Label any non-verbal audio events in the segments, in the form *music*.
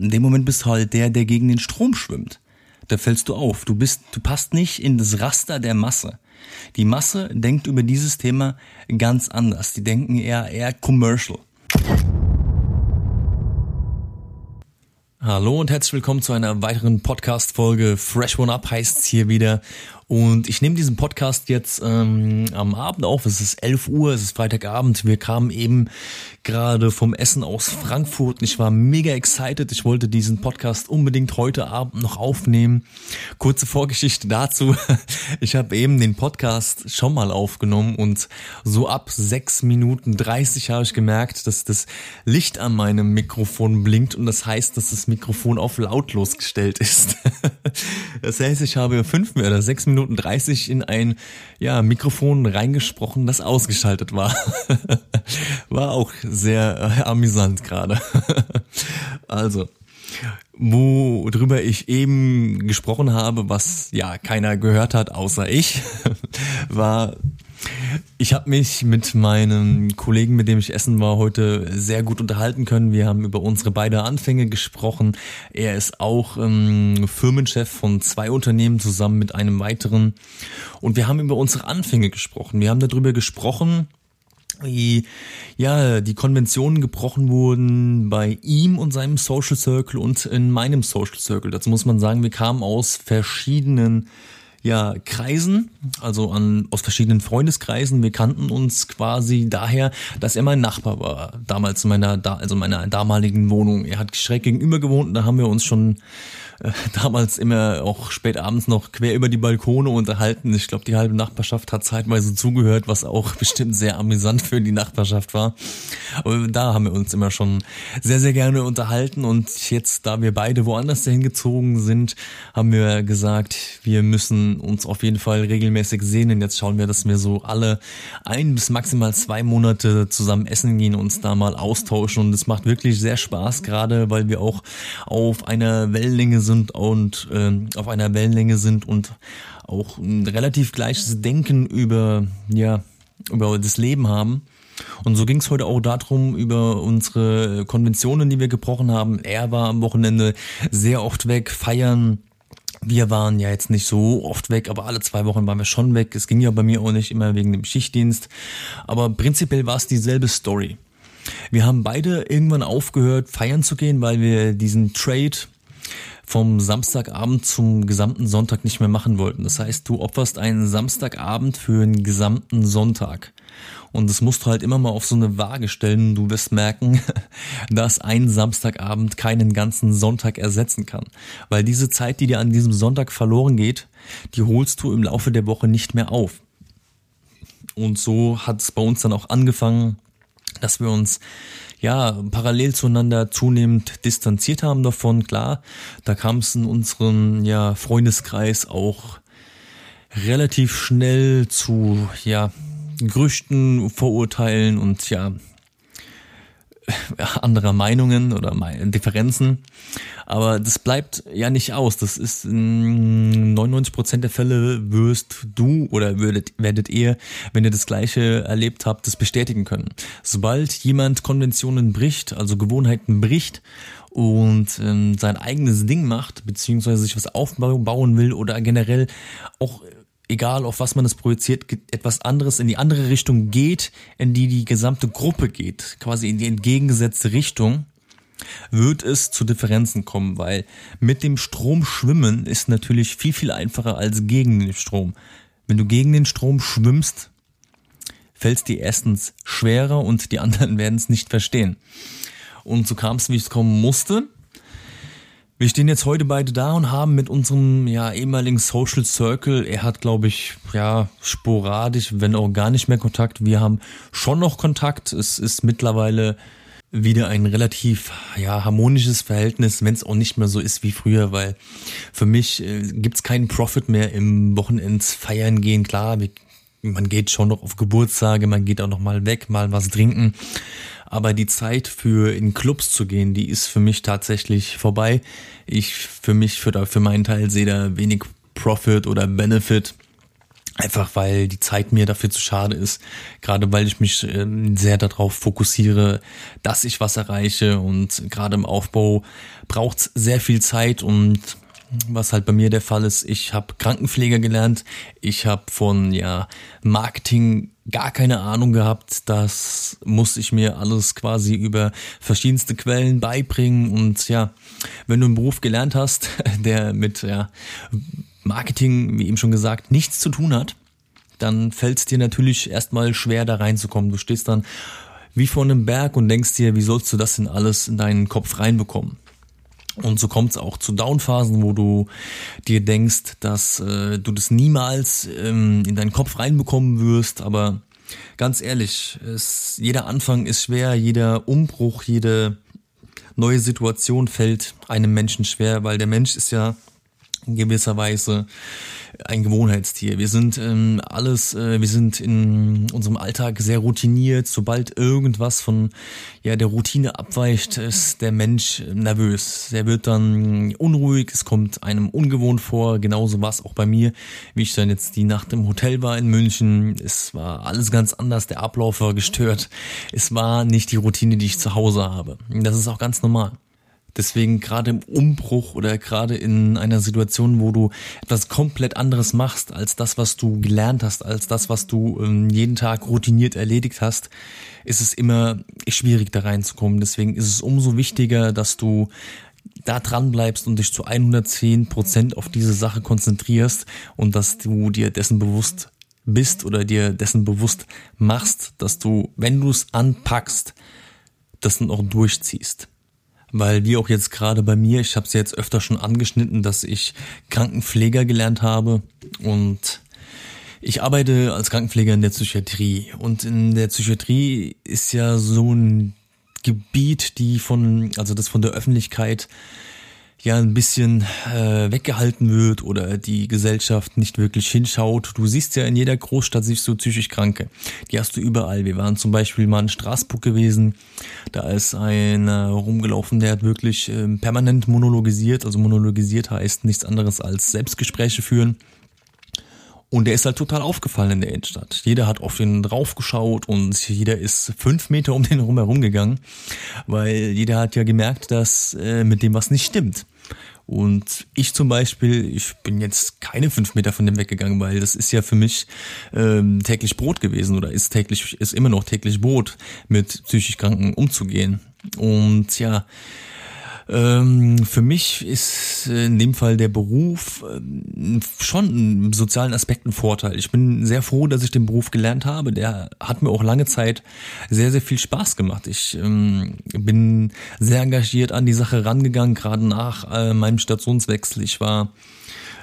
In dem Moment bist du halt der, der gegen den Strom schwimmt. Da fällst du auf. Du bist, du passt nicht in das Raster der Masse. Die Masse denkt über dieses Thema ganz anders. Die denken eher, eher commercial. Hallo und herzlich willkommen zu einer weiteren Podcast-Folge. Fresh One Up heißt's hier wieder. Und ich nehme diesen Podcast jetzt ähm, am Abend auf. Es ist 11 Uhr, es ist Freitagabend. Wir kamen eben gerade vom Essen aus Frankfurt ich war mega excited. Ich wollte diesen Podcast unbedingt heute Abend noch aufnehmen. Kurze Vorgeschichte dazu. *laughs* Ich habe eben den Podcast schon mal aufgenommen und so ab 6 Minuten 30 habe ich gemerkt, dass das Licht an meinem Mikrofon blinkt und das heißt, dass das Mikrofon auf lautlos gestellt ist. *laughs* Das heißt, ich habe 5 oder 6 Minuten Minuten 30 in ein ja, Mikrofon reingesprochen, das ausgeschaltet war. *laughs* war auch sehr äh, amüsant gerade. *laughs* also, worüber ich eben gesprochen habe, was ja keiner gehört hat außer ich, *laughs* war ich habe mich mit meinem Kollegen, mit dem ich essen war, heute sehr gut unterhalten können. Wir haben über unsere beiden Anfänge gesprochen. Er ist auch ähm, Firmenchef von zwei Unternehmen zusammen mit einem weiteren. Und wir haben über unsere Anfänge gesprochen. Wir haben darüber gesprochen, wie ja die Konventionen gebrochen wurden bei ihm und seinem Social Circle und in meinem Social Circle. Dazu muss man sagen, wir kamen aus verschiedenen ja, Kreisen, also an, aus verschiedenen Freundeskreisen. Wir kannten uns quasi daher, dass er mein Nachbar war, damals in meiner, also meiner damaligen Wohnung. Er hat schräg gegenüber gewohnt, da haben wir uns schon äh, *laughs* damals immer auch spät abends noch quer über die Balkone unterhalten. Ich glaube, die halbe Nachbarschaft hat zeitweise zugehört, was auch *laughs* bestimmt sehr amüsant für die Nachbarschaft war. Aber da haben wir uns immer schon sehr, sehr gerne unterhalten und jetzt, da wir beide woanders hingezogen sind, haben wir gesagt, wir müssen uns auf jeden Fall regelmäßig sehen und jetzt schauen wir, dass wir so alle ein bis maximal zwei Monate zusammen essen gehen, uns da mal austauschen und es macht wirklich sehr Spaß, gerade weil wir auch auf einer Wellenlänge sind und äh, auf einer Wellenlänge sind und auch ein relativ gleiches Denken über, ja, über das Leben haben. Und so ging es heute auch darum, über unsere Konventionen, die wir gebrochen haben. Er war am Wochenende sehr oft weg, feiern. Wir waren ja jetzt nicht so oft weg, aber alle zwei Wochen waren wir schon weg. Es ging ja bei mir auch nicht immer wegen dem Schichtdienst. Aber prinzipiell war es dieselbe Story. Wir haben beide irgendwann aufgehört, feiern zu gehen, weil wir diesen Trade vom Samstagabend zum gesamten Sonntag nicht mehr machen wollten. Das heißt, du opferst einen Samstagabend für einen gesamten Sonntag. Und das musst du halt immer mal auf so eine Waage stellen. Du wirst merken, *laughs* dass ein Samstagabend keinen ganzen Sonntag ersetzen kann. Weil diese Zeit, die dir an diesem Sonntag verloren geht, die holst du im Laufe der Woche nicht mehr auf. Und so hat es bei uns dann auch angefangen, dass wir uns ja parallel zueinander zunehmend distanziert haben davon. Klar, da kam es in unserem ja Freundeskreis auch relativ schnell zu ja Gerüchten, Vorurteilen und ja anderer Meinungen oder Differenzen. Aber das bleibt ja nicht aus. Das ist in 99 Prozent der Fälle wirst du oder würdet, werdet ihr, wenn ihr das Gleiche erlebt habt, das bestätigen können. Sobald jemand Konventionen bricht, also Gewohnheiten bricht und ähm, sein eigenes Ding macht, beziehungsweise sich was aufbauen will oder generell auch egal auf was man es projiziert, etwas anderes in die andere Richtung geht, in die die gesamte Gruppe geht, quasi in die entgegengesetzte Richtung, wird es zu Differenzen kommen, weil mit dem Strom schwimmen ist natürlich viel, viel einfacher als gegen den Strom. Wenn du gegen den Strom schwimmst, fällt es dir erstens schwerer und die anderen *laughs* werden es nicht verstehen. Und so kam es, wie es kommen musste. Wir stehen jetzt heute beide da und haben mit unserem ja ehemaligen Social Circle, er hat glaube ich ja sporadisch, wenn auch gar nicht mehr Kontakt. Wir haben schon noch Kontakt. Es ist mittlerweile wieder ein relativ ja harmonisches Verhältnis, wenn es auch nicht mehr so ist wie früher, weil für mich äh, gibt's keinen Profit mehr im Wochenends feiern gehen. Klar, man geht schon noch auf Geburtstage, man geht auch noch mal weg, mal was trinken. Aber die Zeit für in Clubs zu gehen, die ist für mich tatsächlich vorbei. Ich für mich, für, für meinen Teil sehe da wenig Profit oder Benefit. Einfach weil die Zeit mir dafür zu schade ist. Gerade weil ich mich äh, sehr darauf fokussiere, dass ich was erreiche. Und gerade im Aufbau braucht es sehr viel Zeit und was halt bei mir der Fall ist, ich habe Krankenpfleger gelernt, ich habe von ja Marketing gar keine Ahnung gehabt, das muss ich mir alles quasi über verschiedenste Quellen beibringen und ja, wenn du einen Beruf gelernt hast, *laughs* der mit ja, Marketing, wie eben schon gesagt, nichts zu tun hat, dann fällt es dir natürlich erstmal schwer da reinzukommen. Du stehst dann wie vor einem Berg und denkst dir, wie sollst du das denn alles in deinen Kopf reinbekommen? Und so kommt es auch zu Downphasen, wo du dir denkst, dass äh, du das niemals ähm, in deinen Kopf reinbekommen wirst. Aber ganz ehrlich, es, jeder Anfang ist schwer, jeder Umbruch, jede neue Situation fällt einem Menschen schwer, weil der Mensch ist ja in gewisser Weise ein Gewohnheitstier. Wir sind ähm, alles, äh, wir sind in unserem Alltag sehr routiniert. Sobald irgendwas von ja der Routine abweicht, ist der Mensch nervös. Er wird dann unruhig, es kommt einem ungewohnt vor. Genauso war es auch bei mir, wie ich dann jetzt die Nacht im Hotel war in München. Es war alles ganz anders, der Ablauf war gestört. Es war nicht die Routine, die ich zu Hause habe. Das ist auch ganz normal. Deswegen gerade im Umbruch oder gerade in einer Situation, wo du etwas komplett anderes machst als das, was du gelernt hast, als das, was du ähm, jeden Tag routiniert erledigt hast, ist es immer schwierig da reinzukommen. Deswegen ist es umso wichtiger, dass du da dran bleibst und dich zu 110 Prozent auf diese Sache konzentrierst und dass du dir dessen bewusst bist oder dir dessen bewusst machst, dass du, wenn du es anpackst, das dann auch durchziehst weil wie auch jetzt gerade bei mir, ich habe es jetzt öfter schon angeschnitten, dass ich Krankenpfleger gelernt habe. Und ich arbeite als Krankenpfleger in der Psychiatrie. Und in der Psychiatrie ist ja so ein Gebiet, die von, also das von der Öffentlichkeit ja ein bisschen äh, weggehalten wird oder die Gesellschaft nicht wirklich hinschaut. Du siehst ja in jeder Großstadt siehst du psychisch Kranke. Die hast du überall. Wir waren zum Beispiel mal in Straßburg gewesen. Da ist einer rumgelaufen, der hat wirklich äh, permanent monologisiert. Also monologisiert heißt nichts anderes als Selbstgespräche führen. Und der ist halt total aufgefallen in der Innenstadt. Jeder hat auf ihn draufgeschaut und jeder ist fünf Meter um den herum gegangen, weil jeder hat ja gemerkt, dass äh, mit dem was nicht stimmt. Und ich zum Beispiel, ich bin jetzt keine fünf Meter von dem weggegangen, weil das ist ja für mich ähm, täglich Brot gewesen oder ist täglich, ist immer noch täglich Brot, mit psychisch Kranken umzugehen. Und ja, ähm, für mich ist in dem Fall der Beruf ähm, schon im sozialen Aspekt ein Vorteil. Ich bin sehr froh, dass ich den Beruf gelernt habe. Der hat mir auch lange Zeit sehr, sehr viel Spaß gemacht. Ich ähm, bin sehr engagiert an die Sache rangegangen, gerade nach äh, meinem Stationswechsel. Ich war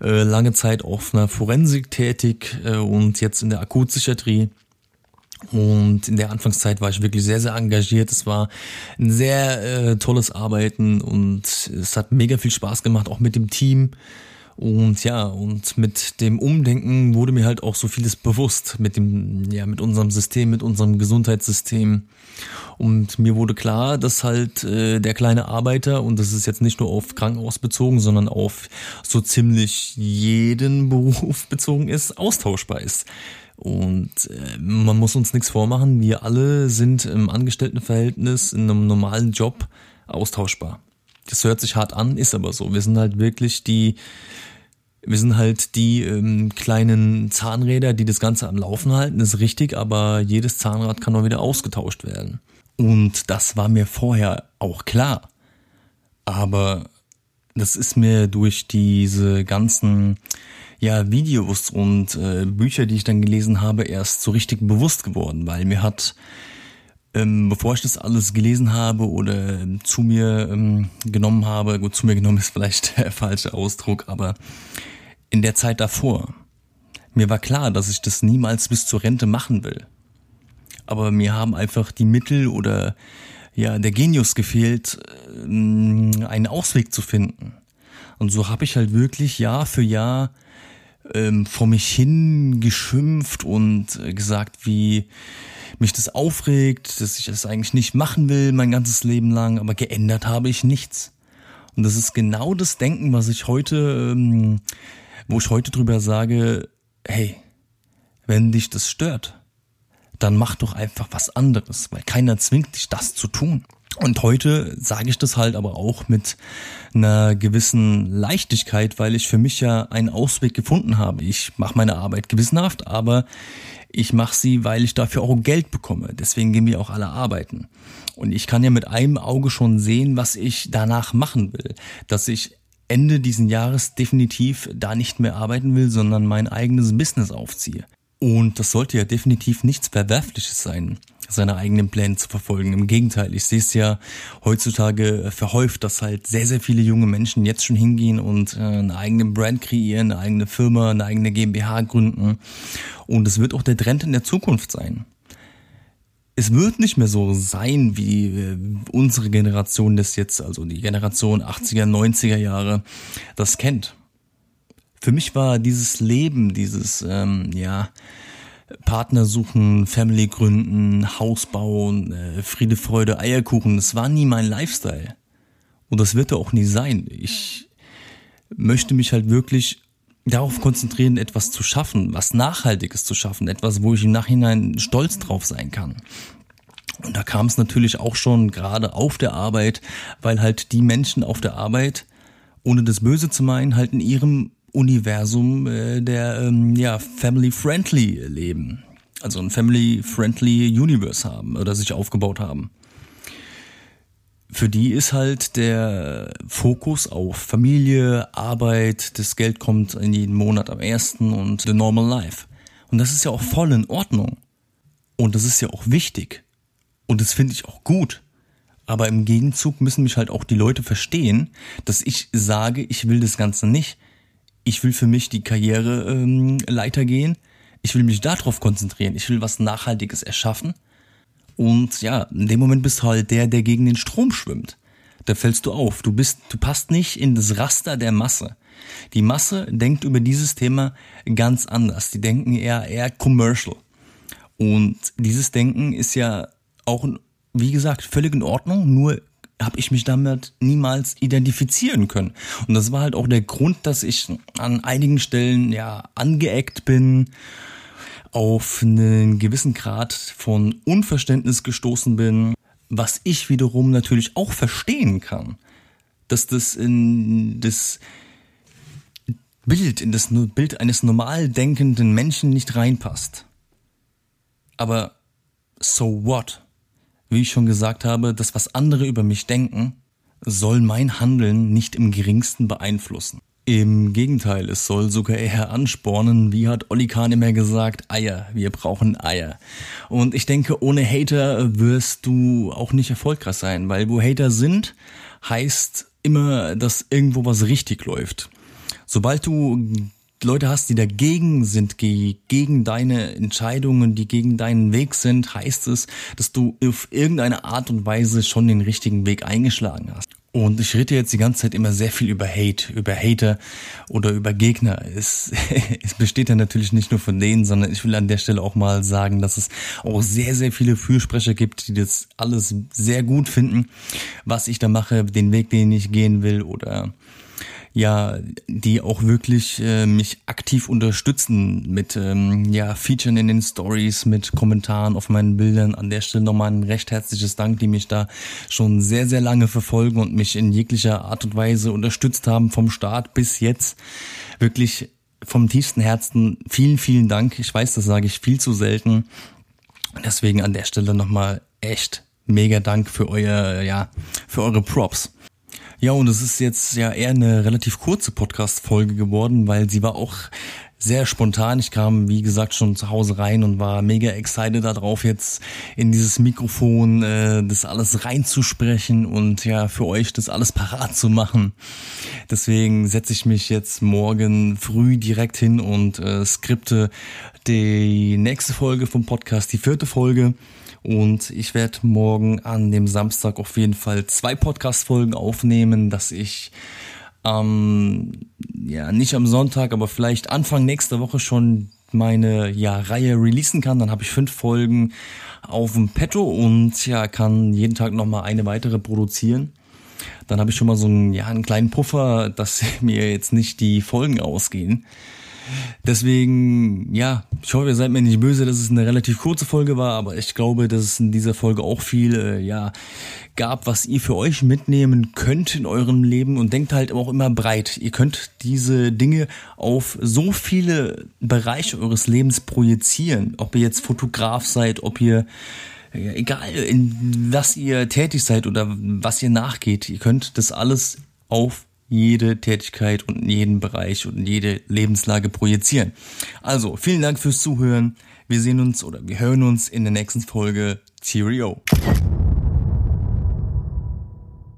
äh, lange Zeit auf einer Forensik tätig äh, und jetzt in der Akutpsychiatrie. Und in der Anfangszeit war ich wirklich sehr, sehr engagiert. Es war ein sehr äh, tolles Arbeiten und es hat mega viel Spaß gemacht, auch mit dem Team. Und ja, und mit dem Umdenken wurde mir halt auch so vieles *laughs* bewusst mit dem, ja, mit unserem System, mit unserem Gesundheitssystem. Und mir wurde klar, dass halt äh, der kleine Arbeiter, und das ist jetzt nicht nur auf Krankenhaus bezogen, sondern auf so ziemlich jeden *laughs* Beruf bezogen ist, austauschbar ist. Und äh, man muss uns nichts vormachen, wir alle sind im Angestelltenverhältnis in einem normalen Job austauschbar. Das hört sich hart an, ist aber so. Wir sind halt wirklich die, wir sind halt die ähm, kleinen Zahnräder, die das Ganze am Laufen halten, ist richtig, aber jedes Zahnrad kann auch wieder ausgetauscht werden. Und das war mir vorher auch klar. Aber das ist mir durch diese ganzen ja, Videos und äh, Bücher, die ich dann gelesen habe, erst so richtig bewusst geworden, weil mir hat, ähm, bevor ich das alles gelesen habe oder ähm, zu mir ähm, genommen habe, gut, zu mir genommen ist vielleicht *laughs* der falsche Ausdruck, aber in der Zeit davor, mir war klar, dass ich das niemals bis zur Rente machen will. Aber mir haben einfach die Mittel oder ja, der Genius gefehlt, ähm, einen Ausweg zu finden. Und so habe ich halt wirklich Jahr für Jahr ähm, vor mich hin geschimpft und äh, gesagt, wie mich das aufregt, dass ich das eigentlich nicht machen will mein ganzes Leben lang, aber geändert habe ich nichts. Und das ist genau das Denken, was ich heute, ähm, wo ich heute drüber sage, hey, Wenn dich das stört, dann mach doch einfach was anderes, weil keiner zwingt dich, das zu tun. Und heute sage ich das halt aber auch mit einer gewissen Leichtigkeit, weil ich für mich ja einen Ausweg gefunden habe. Ich mache meine Arbeit gewissenhaft, aber ich mache sie, weil ich dafür auch Geld bekomme. Deswegen gehen wir auch alle arbeiten. Und ich kann ja mit einem Auge schon sehen, was ich danach machen will. Dass ich Ende diesen Jahres definitiv da nicht mehr arbeiten will, sondern mein eigenes Business aufziehe. Und das sollte ja definitiv nichts Verwerfliches sein, seine eigenen Pläne zu verfolgen. Im Gegenteil, ich sehe es ja heutzutage verhäuft, dass halt sehr, sehr viele junge Menschen jetzt schon hingehen und äh, eine eigene Brand kreieren, eine eigene Firma, eine eigene GmbH gründen. Und es wird auch der Trend in der Zukunft sein. Es wird nicht mehr so sein, wie äh, unsere Generation das jetzt, also die Generation 80er, 90er Jahre, das kennt für mich war dieses Leben, dieses, ähm, ja, Partner suchen, Family gründen, Haus bauen, äh, Friede, Freude, Eierkuchen, das war nie mein Lifestyle. Und das wird er auch nie sein. Ich möchte mich halt wirklich darauf konzentrieren, etwas zu schaffen, was Nachhaltiges zu schaffen, etwas, wo ich im Nachhinein stolz drauf sein kann. Und da kam es natürlich auch schon gerade auf der Arbeit, weil halt die Menschen auf der Arbeit, ohne das Böse zu meinen, halt in ihrem Universum äh, der ähm, ja family-friendly leben. Also ein family-friendly Universe haben oder sich aufgebaut haben. Für die ist halt der Fokus auf Familie, Arbeit, das Geld kommt in jeden Monat am ersten und the normal life. Und das ist ja auch voll in Ordnung. Und das ist ja auch wichtig. Und das finde ich auch gut. Aber im Gegenzug müssen mich halt auch die Leute verstehen, dass ich sage, ich will das Ganze nicht ich will für mich die Karriereleiter ähm, gehen. Ich will mich darauf konzentrieren. Ich will was Nachhaltiges erschaffen. Und ja, in dem Moment bist du halt der, der gegen den Strom schwimmt. Da fällst du auf. Du bist, du passt nicht in das Raster der Masse. Die Masse denkt über dieses Thema ganz anders. Die denken eher, eher commercial. Und dieses Denken ist ja auch, wie gesagt, völlig in Ordnung. Nur habe ich mich damit niemals identifizieren können. Und das war halt auch der Grund, dass ich an einigen Stellen ja angeeckt bin, auf einen gewissen Grad von Unverständnis gestoßen bin, was ich wiederum natürlich auch verstehen kann, dass das in das Bild, in das Bild eines normal denkenden Menschen nicht reinpasst. Aber so what? Wie ich schon gesagt habe, das, was andere über mich denken, soll mein Handeln nicht im geringsten beeinflussen. Im Gegenteil, es soll sogar eher anspornen, wie hat Olli Kahn immer gesagt, Eier, wir brauchen Eier. Und ich denke, ohne Hater wirst du auch nicht erfolgreich sein, weil wo Hater sind, heißt immer, dass irgendwo was richtig läuft. Sobald du Leute hast, die dagegen sind, gegen deine Entscheidungen, die gegen deinen Weg sind, heißt es, dass du auf irgendeine Art und Weise schon den richtigen Weg eingeschlagen hast. Und ich rede jetzt die ganze Zeit immer sehr viel über Hate, über Hater oder über Gegner. Es, *laughs* es besteht ja natürlich nicht nur von denen, sondern ich will an der Stelle auch mal sagen, dass es auch sehr, sehr viele Fürsprecher gibt, die das alles sehr gut finden, was ich da mache, den Weg, den ich gehen will oder ja, die auch wirklich äh, mich aktiv unterstützen mit ähm, ja, Featuren in den Stories, mit Kommentaren auf meinen Bildern. An der Stelle nochmal ein recht herzliches Dank, die mich da schon sehr, sehr lange verfolgen und mich in jeglicher Art und Weise unterstützt haben vom Start bis jetzt. Wirklich vom tiefsten Herzen vielen, vielen Dank. Ich weiß, das sage ich viel zu selten. Deswegen an der Stelle nochmal echt mega Dank für euer, ja, für eure Props. Ja, und es ist jetzt ja eher eine relativ kurze Podcast-Folge geworden, weil sie war auch sehr spontan. Ich kam, wie gesagt, schon zu Hause rein und war mega excited darauf, jetzt in dieses Mikrofon äh, das alles reinzusprechen und ja, für euch das alles parat zu machen. Deswegen setze ich mich jetzt morgen früh direkt hin und äh, skripte die nächste Folge vom Podcast, die vierte Folge. Und ich werde morgen an dem Samstag auf jeden Fall zwei Podcast-Folgen aufnehmen, dass ich ähm, ja nicht am Sonntag, aber vielleicht Anfang nächster Woche schon meine ja, Reihe releasen kann. Dann habe ich fünf Folgen auf dem Petto und ja, kann jeden Tag nochmal eine weitere produzieren. Dann habe ich schon mal so einen, ja, einen kleinen Puffer, dass *laughs* mir jetzt nicht die Folgen ausgehen. Deswegen, ja, ich hoffe, ihr seid mir nicht böse, dass es eine relativ kurze Folge war, aber ich glaube, dass es in dieser Folge auch viel, äh, ja, gab, was ihr für euch mitnehmen könnt in eurem Leben und denkt halt auch immer breit. Ihr könnt diese Dinge auf so viele Bereiche eures Lebens projizieren. Ob ihr jetzt Fotograf seid, ob ihr ja, egal in was ihr tätig seid oder was ihr nachgeht, ihr könnt das alles auf jede Tätigkeit und in jeden Bereich und in jede Lebenslage projizieren. Also, vielen Dank fürs Zuhören. Wir sehen uns oder wir hören uns in der nächsten Folge. Cheerio.